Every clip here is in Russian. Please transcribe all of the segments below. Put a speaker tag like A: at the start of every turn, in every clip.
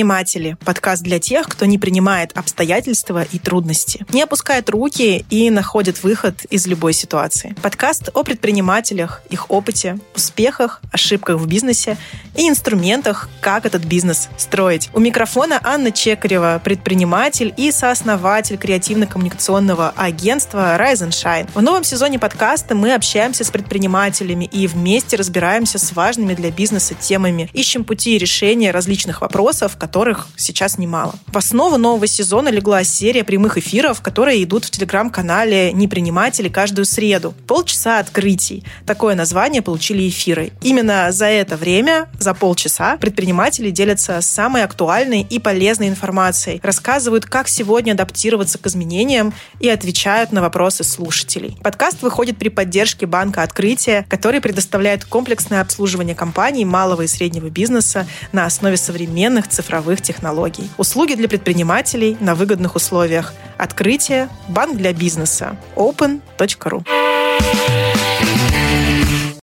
A: Предприниматели. Подкаст для тех, кто не принимает обстоятельства и трудности, не опускает руки и находит выход из любой ситуации. Подкаст о предпринимателях, их опыте, успехах, ошибках в бизнесе и инструментах, как этот бизнес строить. У микрофона Анна Чекарева, предприниматель и сооснователь креативно-коммуникационного агентства Rise and Shine. В новом сезоне подкаста мы общаемся с предпринимателями и вместе разбираемся с важными для бизнеса темами, ищем пути решения различных вопросов, которых сейчас немало. В основу нового сезона легла серия прямых эфиров, которые идут в телеграм-канале «Неприниматели» каждую среду. Полчаса открытий. Такое название получили эфиры. Именно за это время, за полчаса, предприниматели делятся самой актуальной и полезной информацией, рассказывают, как сегодня адаптироваться к изменениям и отвечают на вопросы слушателей. Подкаст выходит при поддержке банка «Открытие», который предоставляет комплексное обслуживание компаний малого и среднего бизнеса на основе современных цифровых технологий. Услуги для предпринимателей на выгодных условиях. Открытие. Банк для бизнеса. open.ru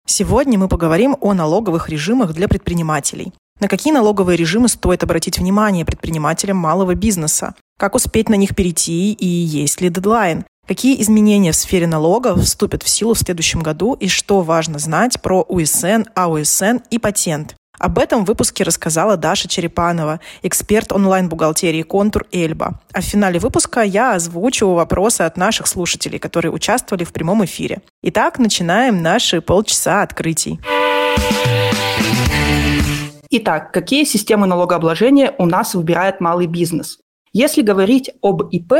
A: Сегодня мы поговорим о налоговых режимах для предпринимателей. На какие налоговые режимы стоит обратить внимание предпринимателям малого бизнеса? Как успеть на них перейти и есть ли дедлайн? Какие изменения в сфере налогов вступят в силу в следующем году и что важно знать про УСН, АУСН и патент? Об этом в выпуске рассказала Даша Черепанова, эксперт онлайн-бухгалтерии «Контур Эльба». А в финале выпуска я озвучиваю вопросы от наших слушателей, которые участвовали в прямом эфире. Итак, начинаем наши полчаса открытий.
B: Итак, какие системы налогообложения у нас выбирает малый бизнес? Если говорить об ИП,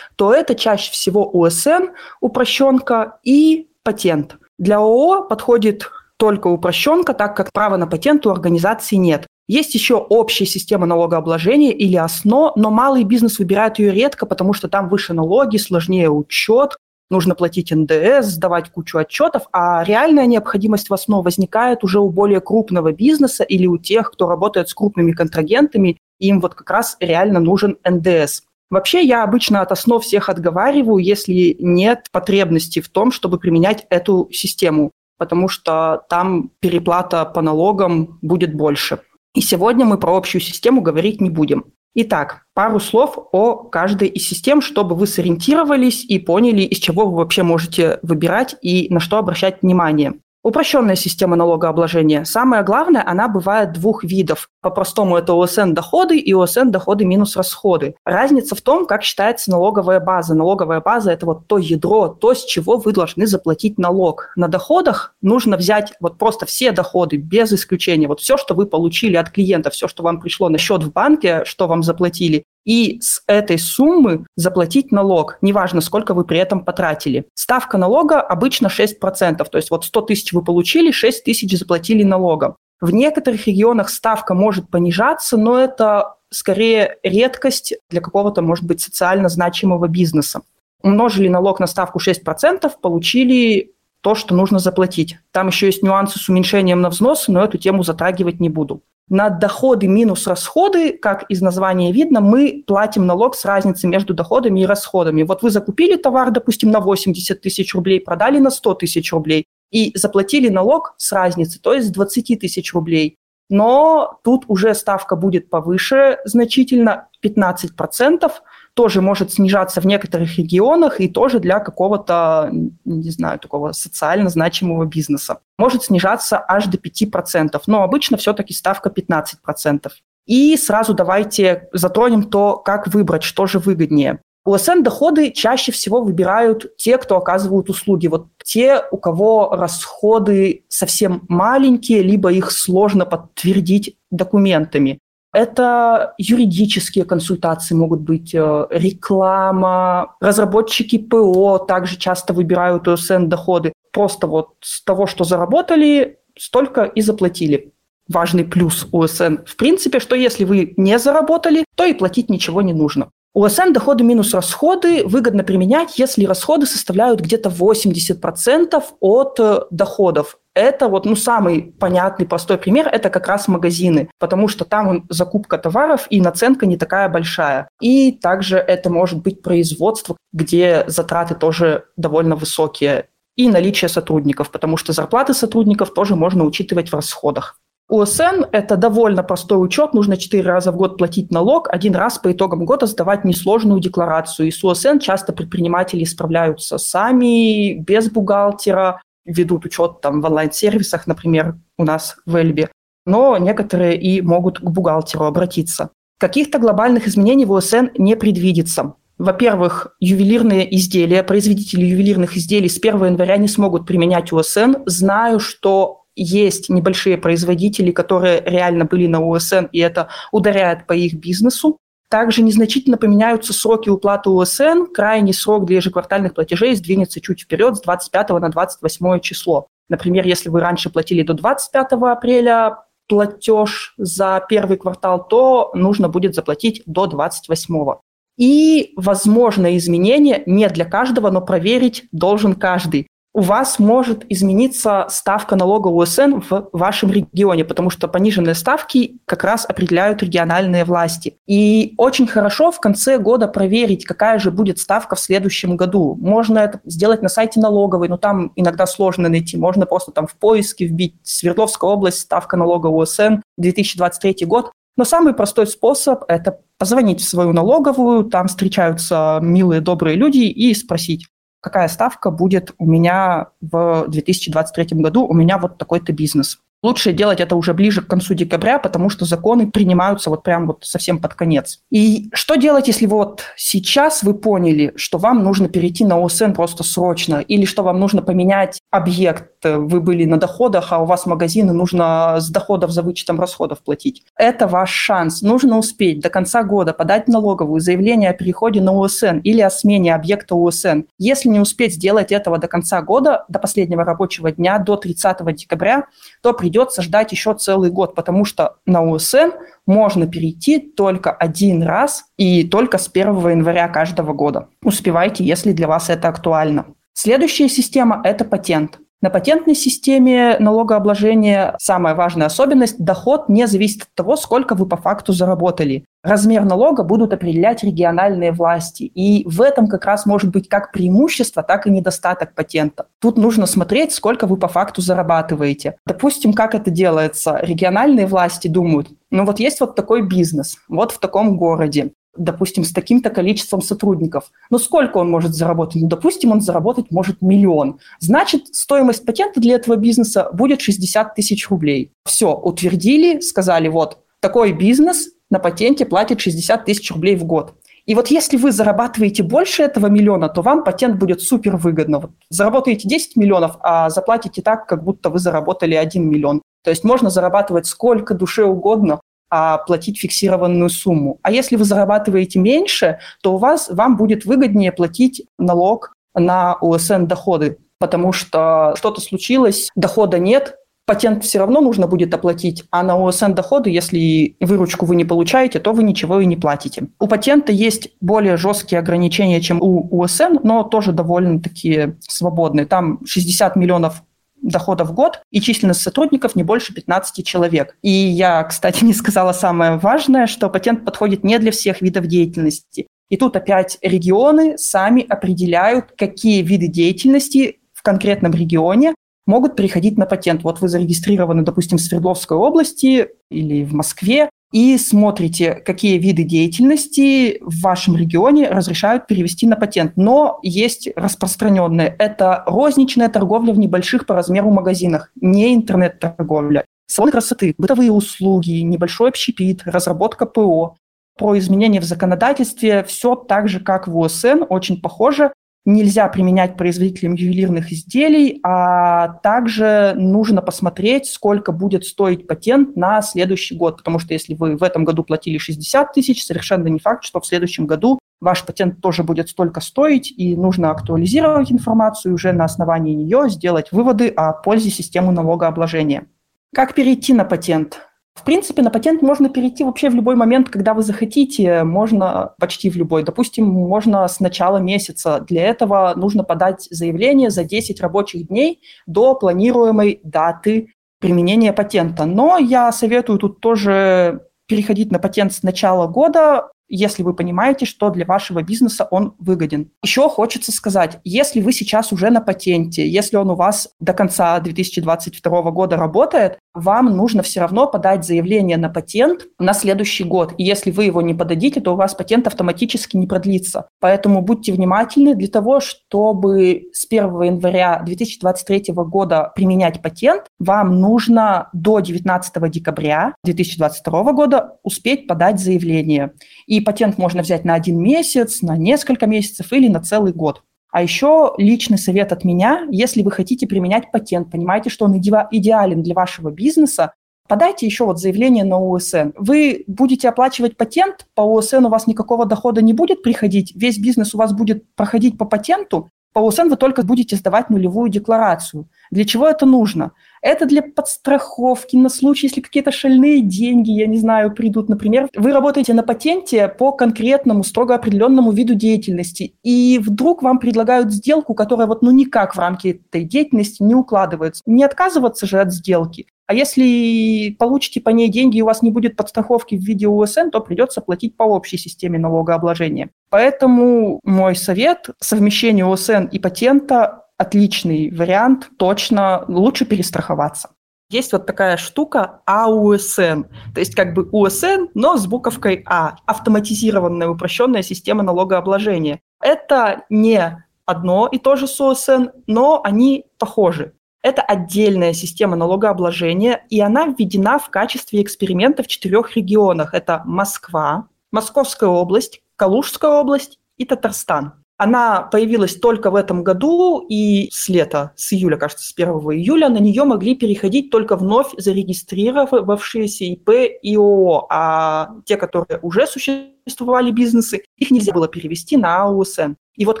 B: то это чаще всего УСН, упрощенка и патент. Для ООО подходит только упрощенка, так как права на патент у организации нет. Есть еще общая система налогообложения или ОСНО, но малый бизнес выбирает ее редко, потому что там выше налоги, сложнее учет, нужно платить НДС, сдавать кучу отчетов, а реальная необходимость в основе возникает уже у более крупного бизнеса или у тех, кто работает с крупными контрагентами, им вот как раз реально нужен НДС. Вообще я обычно от основ всех отговариваю, если нет потребности в том, чтобы применять эту систему потому что там переплата по налогам будет больше. И сегодня мы про общую систему говорить не будем. Итак, пару слов о каждой из систем, чтобы вы сориентировались и поняли, из чего вы вообще можете выбирать и на что обращать внимание. Упрощенная система налогообложения. Самое главное, она бывает двух видов. По-простому это ОСН доходы и ОСН доходы минус расходы. Разница в том, как считается налоговая база. Налоговая база – это вот то ядро, то, с чего вы должны заплатить налог. На доходах нужно взять вот просто все доходы, без исключения. Вот все, что вы получили от клиента, все, что вам пришло на счет в банке, что вам заплатили, и с этой суммы заплатить налог, неважно, сколько вы при этом потратили. Ставка налога обычно 6%, то есть вот 100 тысяч вы получили, 6 тысяч заплатили налога. В некоторых регионах ставка может понижаться, но это скорее редкость для какого-то, может быть, социально значимого бизнеса. Умножили налог на ставку 6%, получили то, что нужно заплатить. Там еще есть нюансы с уменьшением на взносы, но эту тему затрагивать не буду на доходы минус расходы, как из названия видно, мы платим налог с разницей между доходами и расходами. Вот вы закупили товар, допустим, на 80 тысяч рублей, продали на 100 тысяч рублей и заплатили налог с разницей, то есть с 20 тысяч рублей. Но тут уже ставка будет повыше значительно, 15%, тоже может снижаться в некоторых регионах и тоже для какого-то, не знаю, такого социально значимого бизнеса. Может снижаться аж до 5%, но обычно все-таки ставка 15%. И сразу давайте затронем то, как выбрать, что же выгоднее. УСН доходы чаще всего выбирают те, кто оказывают услуги. Вот те, у кого расходы совсем маленькие, либо их сложно подтвердить документами. Это юридические консультации могут быть, э, реклама, разработчики ПО также часто выбирают ОСН доходы. Просто вот с того, что заработали, столько и заплатили. Важный плюс УСН в принципе, что если вы не заработали, то и платить ничего не нужно. УСН доходы минус расходы выгодно применять, если расходы составляют где-то 80% от э, доходов. Это вот ну, самый понятный, простой пример, это как раз магазины, потому что там закупка товаров и наценка не такая большая. И также это может быть производство, где затраты тоже довольно высокие, и наличие сотрудников, потому что зарплаты сотрудников тоже можно учитывать в расходах. УСН – это довольно простой учет, нужно 4 раза в год платить налог, один раз по итогам года сдавать несложную декларацию. И с УСН часто предприниматели справляются сами, без бухгалтера, ведут учет там в онлайн-сервисах, например, у нас в Эльбе, но некоторые и могут к бухгалтеру обратиться. Каких-то глобальных изменений в УСН не предвидится. Во-первых, ювелирные изделия, производители ювелирных изделий с 1 января не смогут применять УСН. Знаю, что есть небольшие производители, которые реально были на УСН, и это ударяет по их бизнесу. Также незначительно поменяются сроки уплаты УСН. Крайний срок для ежеквартальных платежей сдвинется чуть вперед с 25 на 28 число. Например, если вы раньше платили до 25 апреля платеж за первый квартал, то нужно будет заплатить до 28. И, возможно, изменения не для каждого, но проверить должен каждый у вас может измениться ставка налога УСН в вашем регионе, потому что пониженные ставки как раз определяют региональные власти. И очень хорошо в конце года проверить, какая же будет ставка в следующем году. Можно это сделать на сайте налоговой, но там иногда сложно найти. Можно просто там в поиске вбить Свердловская область, ставка налога УСН, 2023 год. Но самый простой способ – это позвонить в свою налоговую, там встречаются милые, добрые люди и спросить, какая ставка будет у меня в 2023 году, у меня вот такой-то бизнес. Лучше делать это уже ближе к концу декабря, потому что законы принимаются вот прям вот совсем под конец. И что делать, если вот сейчас вы поняли, что вам нужно перейти на ОСН просто срочно, или что вам нужно поменять объект, вы были на доходах, а у вас магазины нужно с доходов за вычетом расходов платить. Это ваш шанс. Нужно успеть до конца года подать налоговую заявление о переходе на ОСН или о смене объекта ОСН. Если не успеть сделать этого до конца года, до последнего рабочего дня, до 30 декабря, то при придется ждать еще целый год, потому что на УСН можно перейти только один раз и только с 1 января каждого года. Успевайте, если для вас это актуально. Следующая система – это патент. На патентной системе налогообложения самая важная особенность – доход не зависит от того, сколько вы по факту заработали. Размер налога будут определять региональные власти. И в этом как раз может быть как преимущество, так и недостаток патента. Тут нужно смотреть, сколько вы по факту зарабатываете. Допустим, как это делается. Региональные власти думают, ну вот есть вот такой бизнес, вот в таком городе допустим, с таким-то количеством сотрудников. Но сколько он может заработать? Ну, допустим, он заработать может миллион. Значит, стоимость патента для этого бизнеса будет 60 тысяч рублей. Все, утвердили, сказали, вот, такой бизнес на патенте платит 60 тысяч рублей в год. И вот если вы зарабатываете больше этого миллиона, то вам патент будет супер выгодно. Вот заработаете 10 миллионов, а заплатите так, как будто вы заработали 1 миллион. То есть можно зарабатывать сколько душе угодно, а платить фиксированную сумму. А если вы зарабатываете меньше, то у вас, вам будет выгоднее платить налог на УСН доходы, потому что что-то случилось, дохода нет, патент все равно нужно будет оплатить, а на ОСН доходы, если выручку вы не получаете, то вы ничего и не платите. У патента есть более жесткие ограничения, чем у УСН, но тоже довольно-таки свободные. Там 60 миллионов дохода в год, и численность сотрудников не больше 15 человек. И я, кстати, не сказала самое важное, что патент подходит не для всех видов деятельности. И тут опять регионы сами определяют, какие виды деятельности в конкретном регионе могут переходить на патент. Вот вы зарегистрированы, допустим, в Свердловской области или в Москве, и смотрите, какие виды деятельности в вашем регионе разрешают перевести на патент. Но есть распространенные. Это розничная торговля в небольших по размеру магазинах, не интернет-торговля. Салон красоты, бытовые услуги, небольшой общепит, разработка ПО. Про изменения в законодательстве все так же, как в УСН, очень похоже нельзя применять производителям ювелирных изделий, а также нужно посмотреть, сколько будет стоить патент на следующий год, потому что если вы в этом году платили 60 тысяч, совершенно не факт, что в следующем году ваш патент тоже будет столько стоить, и нужно актуализировать информацию уже на основании нее сделать выводы о пользе системы налогообложения. Как перейти на патент? В принципе, на патент можно перейти вообще в любой момент, когда вы захотите, можно почти в любой. Допустим, можно с начала месяца. Для этого нужно подать заявление за 10 рабочих дней до планируемой даты применения патента. Но я советую тут тоже переходить на патент с начала года. Если вы понимаете, что для вашего бизнеса он выгоден. Еще хочется сказать, если вы сейчас уже на патенте, если он у вас до конца 2022 года работает, вам нужно все равно подать заявление на патент на следующий год. И если вы его не подадите, то у вас патент автоматически не продлится. Поэтому будьте внимательны для того, чтобы с 1 января 2023 года применять патент, вам нужно до 19 декабря 2022 года успеть подать заявление. И патент можно взять на один месяц, на несколько месяцев или на целый год. А еще личный совет от меня, если вы хотите применять патент, понимаете, что он идеален для вашего бизнеса, подайте еще вот заявление на УСН. Вы будете оплачивать патент, по УСН у вас никакого дохода не будет приходить, весь бизнес у вас будет проходить по патенту, по УСН вы только будете сдавать нулевую декларацию. Для чего это нужно? Это для подстраховки на случай, если какие-то шальные деньги, я не знаю, придут. Например, вы работаете на патенте по конкретному, строго определенному виду деятельности, и вдруг вам предлагают сделку, которая вот ну никак в рамки этой деятельности не укладывается. Не отказываться же от сделки. А если получите по ней деньги и у вас не будет подстраховки в виде УСН, то придется платить по общей системе налогообложения. Поэтому мой совет – совмещение УСН и патента отличный вариант, точно лучше перестраховаться. Есть вот такая штука АУСН, то есть как бы УСН, но с буковкой А, автоматизированная упрощенная система налогообложения. Это не одно и то же с УСН, но они похожи. Это отдельная система налогообложения, и она введена в качестве эксперимента в четырех регионах. Это Москва, Московская область, Калужская область и Татарстан. Она появилась только в этом году, и с лета, с июля, кажется, с 1 июля, на нее могли переходить только вновь зарегистрировавшиеся ИП и ООО, а те, которые уже существовали бизнесы, их нельзя было перевести на АУСН. И вот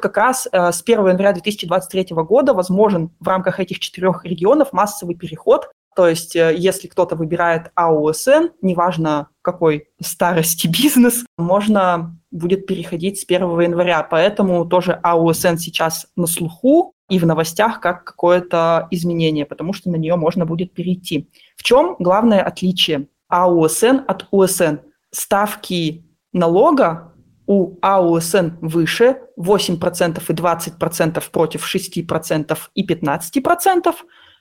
B: как раз э, с 1 января 2023 года возможен в рамках этих четырех регионов массовый переход то есть, э, если кто-то выбирает АУСН, неважно какой старости бизнес, можно будет переходить с 1 января. Поэтому тоже АУСН сейчас на слуху и в новостях как какое-то изменение, потому что на нее можно будет перейти. В чем главное отличие АУСН от УСН? Ставки налога у АУСН выше 8% и 20% против 6% и 15%.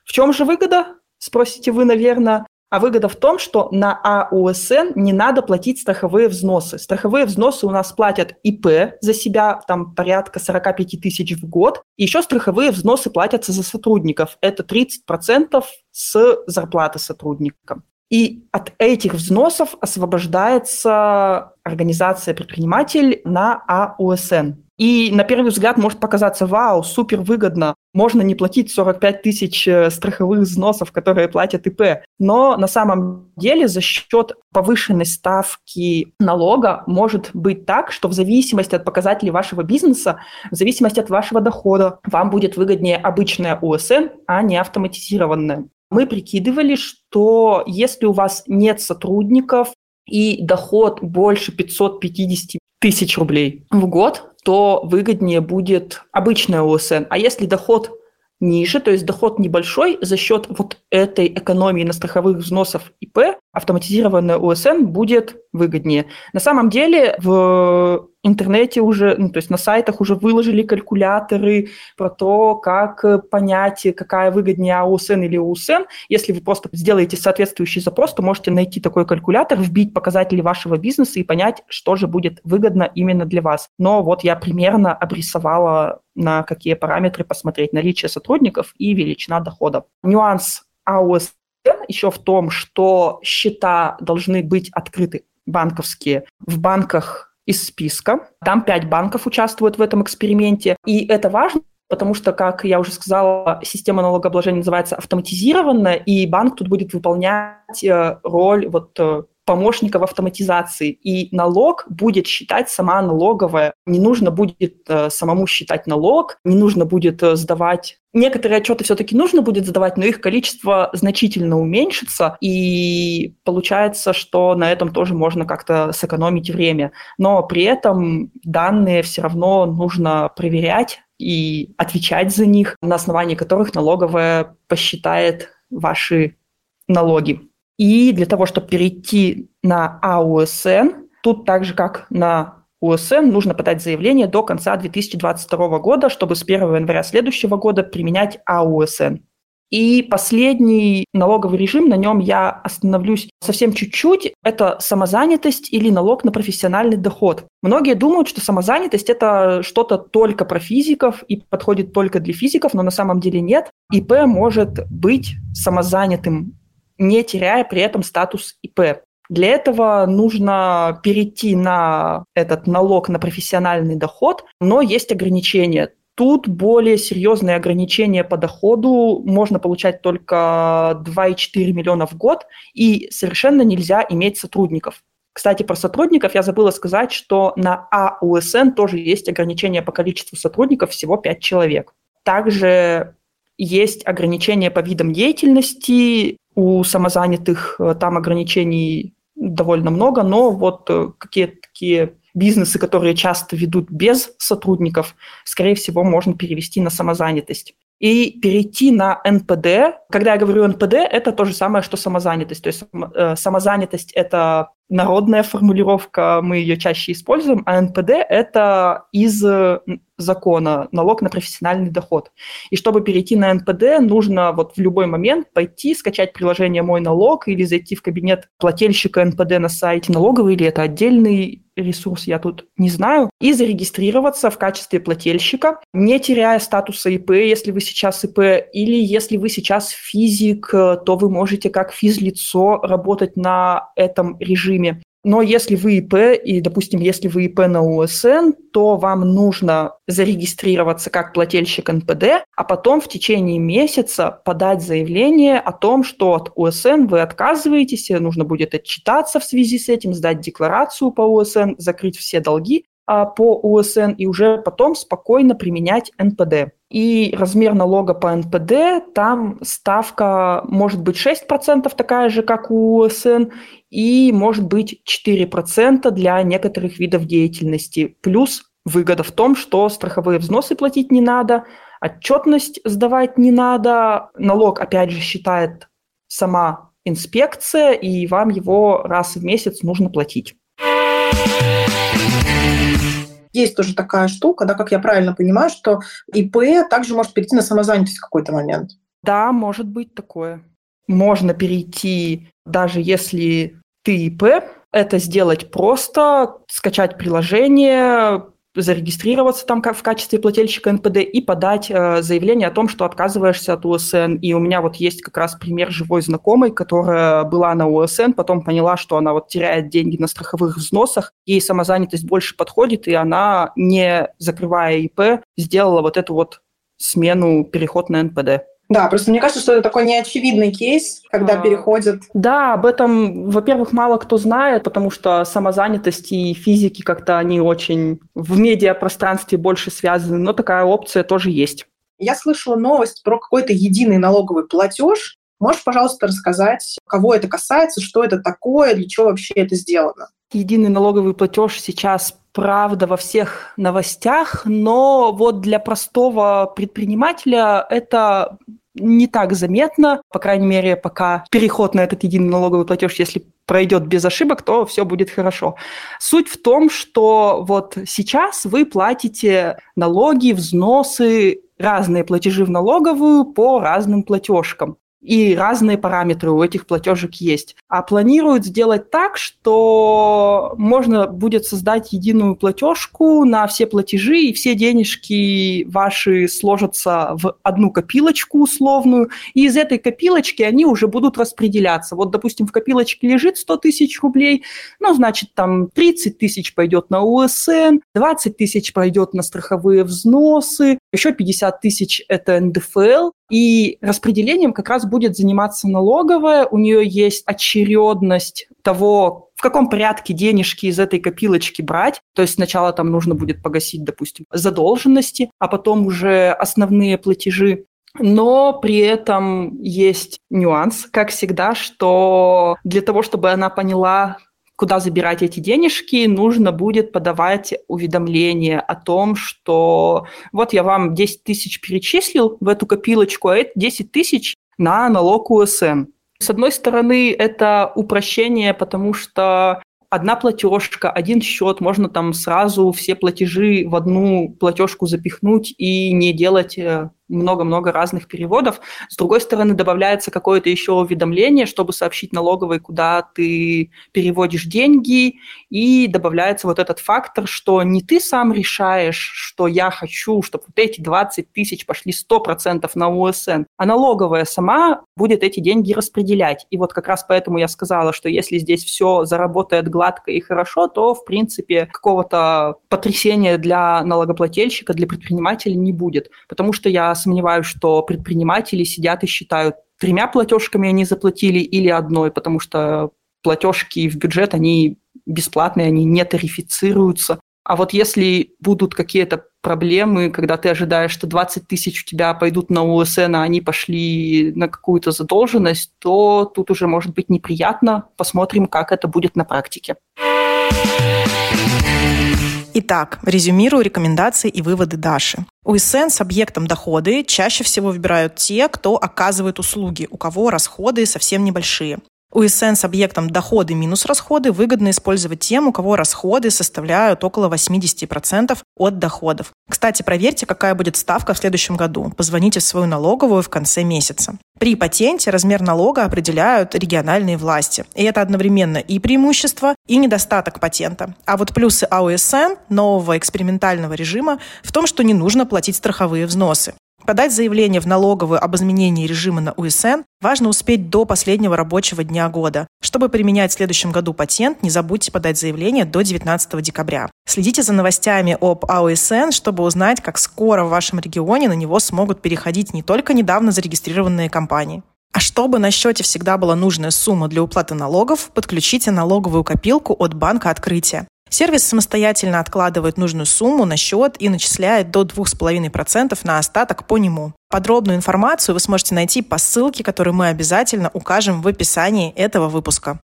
B: В чем же выгода? спросите вы, наверное. А выгода в том, что на АУСН не надо платить страховые взносы. Страховые взносы у нас платят ИП за себя, там порядка 45 тысяч в год. И еще страховые взносы платятся за сотрудников. Это 30% с зарплаты сотрудникам. И от этих взносов освобождается организация-предприниматель на АУСН. И на первый взгляд может показаться, вау, супер выгодно, можно не платить 45 тысяч э, страховых взносов, которые платят ИП. Но на самом деле за счет повышенной ставки налога может быть так, что в зависимости от показателей вашего бизнеса, в зависимости от вашего дохода, вам будет выгоднее обычная УСН, а не автоматизированная. Мы прикидывали, что если у вас нет сотрудников и доход больше 550 тысяч рублей в год, то выгоднее будет обычная ОСН. А если доход ниже, то есть доход небольшой, за счет вот этой экономии на страховых взносов ИП автоматизированная ОСН будет выгоднее. На самом деле в интернете уже, ну, то есть на сайтах уже выложили калькуляторы про то, как понять, какая выгоднее АОСН или УСН. Если вы просто сделаете соответствующий запрос, то можете найти такой калькулятор, вбить показатели вашего бизнеса и понять, что же будет выгодно именно для вас. Но вот я примерно обрисовала, на какие параметры посмотреть наличие сотрудников и величина доходов. Нюанс АОСН еще в том, что счета должны быть открыты банковские в банках из списка. Там пять банков участвуют в этом эксперименте. И это важно, потому что, как я уже сказала, система налогообложения называется автоматизированная, и банк тут будет выполнять э, роль вот э, помощника в автоматизации, и налог будет считать сама налоговая. Не нужно будет э, самому считать налог, не нужно будет э, сдавать Некоторые отчеты все-таки нужно будет задавать, но их количество значительно уменьшится, и получается, что на этом тоже можно как-то сэкономить время. Но при этом данные все равно нужно проверять и отвечать за них, на основании которых налоговая посчитает ваши налоги. И для того, чтобы перейти на АУСН, Тут так же, как на УСН, нужно подать заявление до конца 2022 года, чтобы с 1 января следующего года применять АУСН. И последний налоговый режим, на нем я остановлюсь совсем чуть-чуть, это самозанятость или налог на профессиональный доход. Многие думают, что самозанятость – это что-то только про физиков и подходит только для физиков, но на самом деле нет. ИП может быть самозанятым, не теряя при этом статус ИП. Для этого нужно перейти на этот налог на профессиональный доход, но есть ограничения. Тут более серьезные ограничения по доходу. Можно получать только 2,4 миллиона в год, и совершенно нельзя иметь сотрудников. Кстати, про сотрудников я забыла сказать, что на АУСН тоже есть ограничение по количеству сотрудников, всего 5 человек. Также есть ограничения по видам деятельности. У самозанятых э, там ограничений довольно много, но вот э, какие-то такие бизнесы, которые часто ведут без сотрудников, скорее всего, можно перевести на самозанятость. И перейти на НПД. Когда я говорю НПД, это то же самое, что самозанятость. То есть э, самозанятость – это народная формулировка, мы ее чаще используем, а НПД – это из закона, налог на профессиональный доход. И чтобы перейти на НПД, нужно вот в любой момент пойти, скачать приложение «Мой налог» или зайти в кабинет плательщика НПД на сайте налоговый, или это отдельный ресурс, я тут не знаю, и зарегистрироваться в качестве плательщика, не теряя статуса ИП, если вы сейчас ИП, или если вы сейчас физик, то вы можете как физлицо работать на этом режиме. Но если вы ИП, и, допустим, если вы ИП на УСН, то вам нужно зарегистрироваться как плательщик НПД, а потом в течение месяца подать заявление о том, что от УСН вы отказываетесь, нужно будет отчитаться в связи с этим, сдать декларацию по УСН, закрыть все долги а, по УСН и уже потом спокойно применять НПД. И размер налога по НПД, там ставка может быть 6% такая же, как у УСН, и может быть 4% для некоторых видов деятельности. Плюс выгода в том, что страховые взносы платить не надо, отчетность сдавать не надо, налог, опять же, считает сама инспекция, и вам его раз в месяц нужно платить.
A: Есть тоже такая штука, да, как я правильно понимаю, что ИП также может перейти на самозанятость в какой-то момент.
B: Да, может быть такое. Можно перейти, даже если ты ИП, это сделать просто, скачать приложение, зарегистрироваться там в качестве плательщика НПД и подать э, заявление о том, что отказываешься от УСН. И у меня вот есть как раз пример живой знакомой, которая была на УСН, потом поняла, что она вот теряет деньги на страховых взносах, ей самозанятость больше подходит, и она, не закрывая ИП, сделала вот эту вот смену, переход на НПД.
A: Да, просто мне кажется, что это такой неочевидный кейс, когда а, переходят.
B: Да, об этом, во-первых, мало кто знает, потому что самозанятость и физики как-то они очень в медиапространстве больше связаны, но такая опция тоже есть.
A: Я слышала новость про какой-то единый налоговый платеж. Можешь, пожалуйста, рассказать, кого это касается, что это такое, для чего вообще это сделано?
B: Единый налоговый платеж сейчас правда во всех новостях, но вот для простого предпринимателя это не так заметно, по крайней мере, пока переход на этот единый налоговый платеж, если пройдет без ошибок, то все будет хорошо. Суть в том, что вот сейчас вы платите налоги, взносы, разные платежи в налоговую по разным платежкам и разные параметры у этих платежек есть. А планируют сделать так, что можно будет создать единую платежку на все платежи, и все денежки ваши сложатся в одну копилочку условную, и из этой копилочки они уже будут распределяться. Вот, допустим, в копилочке лежит 100 тысяч рублей, ну, значит, там 30 тысяч пойдет на УСН, 20 тысяч пойдет на страховые взносы, еще 50 тысяч – это НДФЛ, и распределением как раз будет заниматься налоговая. У нее есть очередность того, в каком порядке денежки из этой копилочки брать. То есть сначала там нужно будет погасить, допустим, задолженности, а потом уже основные платежи. Но при этом есть нюанс, как всегда, что для того, чтобы она поняла, куда забирать эти денежки, нужно будет подавать уведомление о том, что вот я вам 10 тысяч перечислил в эту копилочку, а это 10 тысяч на налог УСН. С одной стороны, это упрощение, потому что одна платежка, один счет, можно там сразу все платежи в одну платежку запихнуть и не делать э, много-много разных переводов. С другой стороны, добавляется какое-то еще уведомление, чтобы сообщить налоговой, куда ты переводишь деньги, и добавляется вот этот фактор, что не ты сам решаешь, что я хочу, чтобы вот эти 20 тысяч пошли 100% на УСН, а налоговая сама будет эти деньги распределять. И вот как раз поэтому я сказала, что если здесь все заработает гладко и хорошо, то, в принципе, какого-то потрясения для налогоплательщика, для предпринимателя не будет. Потому что я сомневаюсь, что предприниматели сидят и считают, тремя платежками они заплатили или одной, потому что платежки в бюджет, они бесплатные, они не тарифицируются. А вот если будут какие-то проблемы, когда ты ожидаешь, что 20 тысяч у тебя пойдут на УСН, а они пошли на какую-то задолженность, то тут уже может быть неприятно. Посмотрим, как это будет на практике.
A: Итак, резюмирую рекомендации и выводы Даши. УСН с объектом доходы чаще всего выбирают те, кто оказывает услуги, у кого расходы совсем небольшие. УСН с объектом доходы минус расходы выгодно использовать тем, у кого расходы составляют около 80% от доходов. Кстати, проверьте, какая будет ставка в следующем году. Позвоните в свою налоговую в конце месяца. При патенте размер налога определяют региональные власти. И это одновременно и преимущество, и недостаток патента. А вот плюсы АУСН, нового экспериментального режима, в том, что не нужно платить страховые взносы. Подать заявление в налоговую об изменении режима на УСН важно успеть до последнего рабочего дня года. Чтобы применять в следующем году патент, не забудьте подать заявление до 19 декабря. Следите за новостями об АОСН, чтобы узнать, как скоро в вашем регионе на него смогут переходить не только недавно зарегистрированные компании. А чтобы на счете всегда была нужная сумма для уплаты налогов, подключите налоговую копилку от банка открытия. Сервис самостоятельно откладывает нужную сумму на счет и начисляет до 2,5% на остаток по нему. Подробную информацию вы сможете найти по ссылке, которую мы обязательно укажем в описании этого выпуска.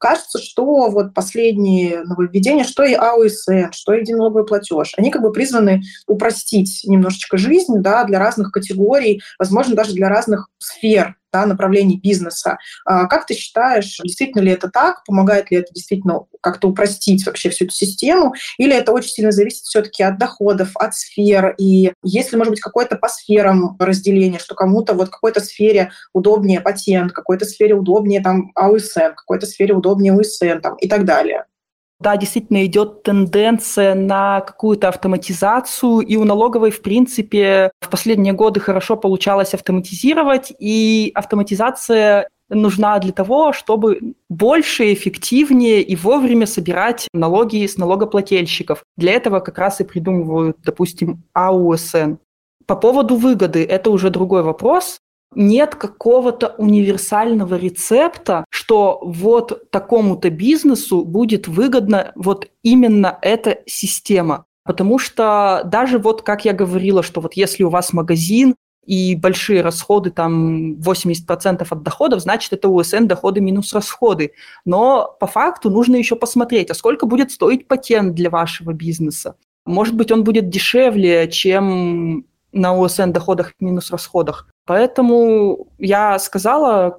C: Кажется, что вот последние нововведения, что и АОСН, что и единый платеж, они как бы призваны упростить немножечко жизнь да, для разных категорий, возможно, даже для разных сфер да, направлений бизнеса. А как ты считаешь, действительно ли это так? Помогает ли это действительно как-то упростить вообще всю эту систему? Или это очень сильно зависит все-таки от доходов, от сфер? И есть ли, может быть, какое-то по сферам разделение, что кому-то вот в какой-то сфере удобнее патент, в какой-то сфере удобнее там АУСН, в какой-то сфере удобнее УСН там, и так далее?
B: Да, действительно идет тенденция на какую-то автоматизацию, и у налоговой, в принципе, в последние годы хорошо получалось автоматизировать, и автоматизация нужна для того, чтобы больше, эффективнее и вовремя собирать налоги с налогоплательщиков. Для этого как раз и придумывают, допустим, АУСН. По поводу выгоды это уже другой вопрос нет какого-то универсального рецепта, что вот такому-то бизнесу будет выгодна вот именно эта система. Потому что даже вот как я говорила, что вот если у вас магазин, и большие расходы, там 80% от доходов, значит, это УСН доходы минус расходы. Но по факту нужно еще посмотреть, а сколько будет стоить патент для вашего бизнеса. Может быть, он будет дешевле, чем на УСН доходах минус расходах. Поэтому я сказала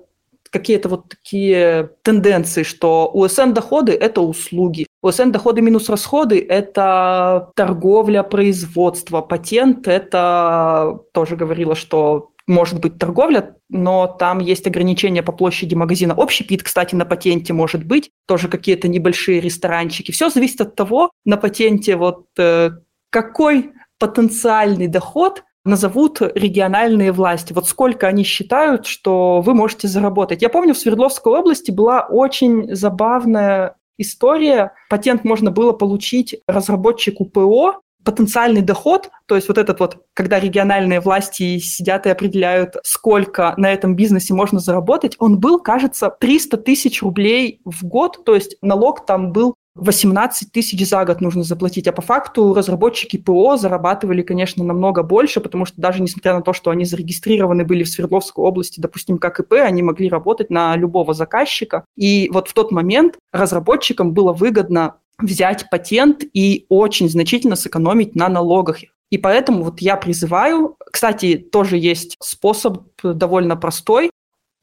B: какие-то вот такие тенденции, что УСН доходы – это услуги, УСН доходы минус расходы – это торговля, производство, патент – это тоже говорила, что может быть торговля, но там есть ограничения по площади магазина. Общий пит, кстати, на патенте может быть, тоже какие-то небольшие ресторанчики. Все зависит от того, на патенте вот э, какой потенциальный доход назовут региональные власти. Вот сколько они считают, что вы можете заработать. Я помню, в Свердловской области была очень забавная история. Патент можно было получить разработчику ПО, потенциальный доход, то есть вот этот вот, когда региональные власти сидят и определяют, сколько на этом бизнесе можно заработать, он был, кажется, 300 тысяч рублей в год, то есть налог там был 18 тысяч за год нужно заплатить, а по факту разработчики ПО зарабатывали, конечно, намного больше, потому что даже несмотря на то, что они зарегистрированы были в Свердловской области, допустим, как ИП, они могли работать на любого заказчика. И вот в тот момент разработчикам было выгодно взять патент и очень значительно сэкономить на налогах. И поэтому вот я призываю, кстати, тоже есть способ довольно простой,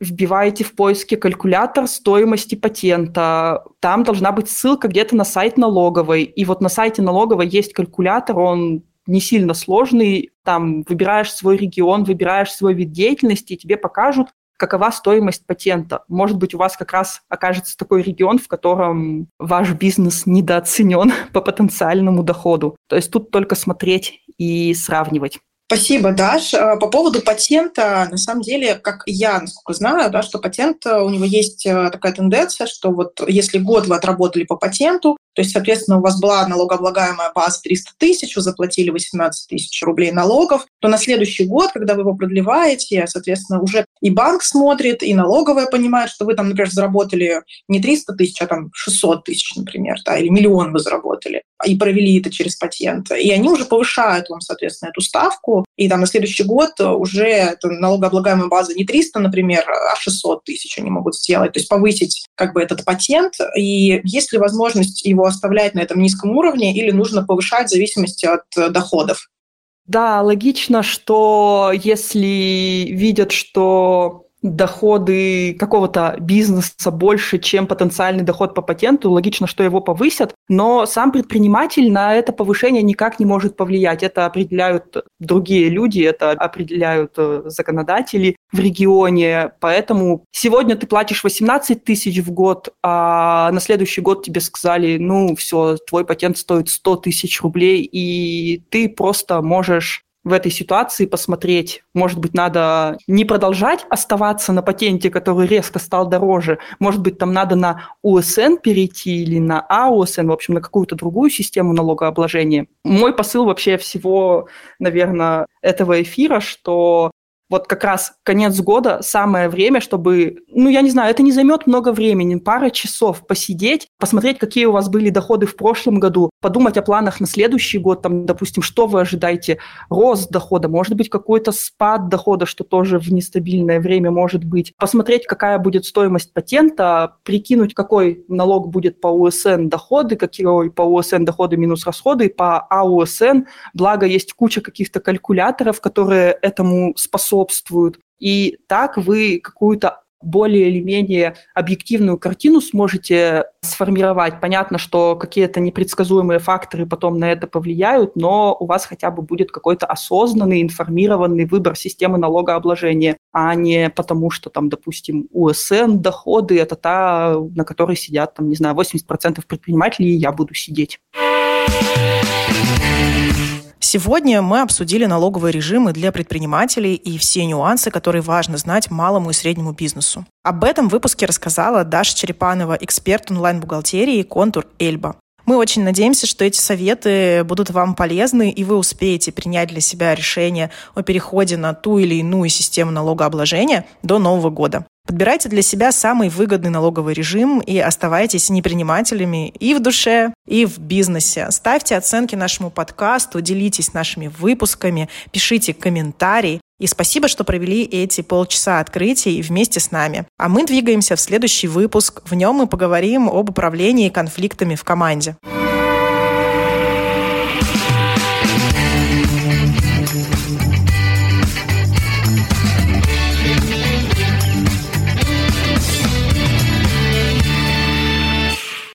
B: вбиваете в поиске калькулятор стоимости патента. Там должна быть ссылка где-то на сайт налоговой. И вот на сайте налоговой есть калькулятор, он не сильно сложный. Там выбираешь свой регион, выбираешь свой вид деятельности, и тебе покажут, какова стоимость патента. Может быть, у вас как раз окажется такой регион, в котором ваш бизнес недооценен по потенциальному доходу. То есть тут только смотреть и сравнивать.
C: Спасибо, Даш. А, по поводу патента, на самом деле, как я, насколько знаю, да, что патент, у него есть э, такая тенденция, что вот если год вы отработали по патенту, то есть, соответственно, у вас была налогооблагаемая база 300 тысяч, вы заплатили 18 тысяч рублей налогов, то на следующий год, когда вы его продлеваете, соответственно, уже и банк смотрит, и налоговая понимает, что вы там, например, заработали не 300 тысяч, а там 600 тысяч, например, да, или миллион вы заработали, и провели это через патент. И они уже повышают вам, соответственно, эту ставку, и там на следующий год уже эта налогооблагаемая база не 300, например, а 600 тысяч они могут сделать, то есть повысить как бы этот патент, и есть ли возможность его оставлять на этом низком уровне или нужно повышать в зависимости от э, доходов?
B: Да, логично, что если видят, что доходы какого-то бизнеса больше, чем потенциальный доход по патенту, логично, что его повысят, но сам предприниматель на это повышение никак не может повлиять. Это определяют другие люди, это определяют э, законодатели в регионе, поэтому сегодня ты платишь 18 тысяч в год, а на следующий год тебе сказали, ну все, твой патент стоит 100 тысяч рублей, и ты просто можешь в этой ситуации посмотреть, может быть, надо не продолжать оставаться на патенте, который резко стал дороже, может быть, там надо на УСН перейти или на АУСН, в общем, на какую-то другую систему налогообложения. Мой посыл вообще всего, наверное, этого эфира, что вот как раз конец года самое время, чтобы, ну, я не знаю, это не займет много времени, пара часов посидеть, посмотреть, какие у вас были доходы в прошлом году, подумать о планах на следующий год, там, допустим, что вы ожидаете, рост дохода, может быть, какой-то спад дохода, что тоже в нестабильное время может быть, посмотреть, какая будет стоимость патента, прикинуть, какой налог будет по УСН доходы, какие по УСН доходы минус расходы, по АУСН, благо есть куча каких-то калькуляторов, которые этому способны способствуют. И так вы какую-то более или менее объективную картину сможете сформировать. Понятно, что какие-то непредсказуемые факторы потом на это повлияют, но у вас хотя бы будет какой-то осознанный, информированный выбор системы налогообложения, а не потому, что там, допустим, УСН, доходы – это та, на которой сидят, там, не знаю, 80% предпринимателей, и я буду сидеть.
A: Сегодня мы обсудили налоговые режимы для предпринимателей и все нюансы, которые важно знать малому и среднему бизнесу. Об этом в выпуске рассказала Даша Черепанова, эксперт онлайн-бухгалтерии «Контур Эльба». Мы очень надеемся, что эти советы будут вам полезны, и вы успеете принять для себя решение о переходе на ту или иную систему налогообложения до Нового года. Подбирайте для себя самый выгодный налоговый режим и оставайтесь непринимателями и в душе, и в бизнесе. Ставьте оценки нашему подкасту, делитесь нашими выпусками, пишите комментарии. И спасибо, что провели эти полчаса открытий вместе с нами. А мы двигаемся в следующий выпуск. В нем мы поговорим об управлении конфликтами в команде.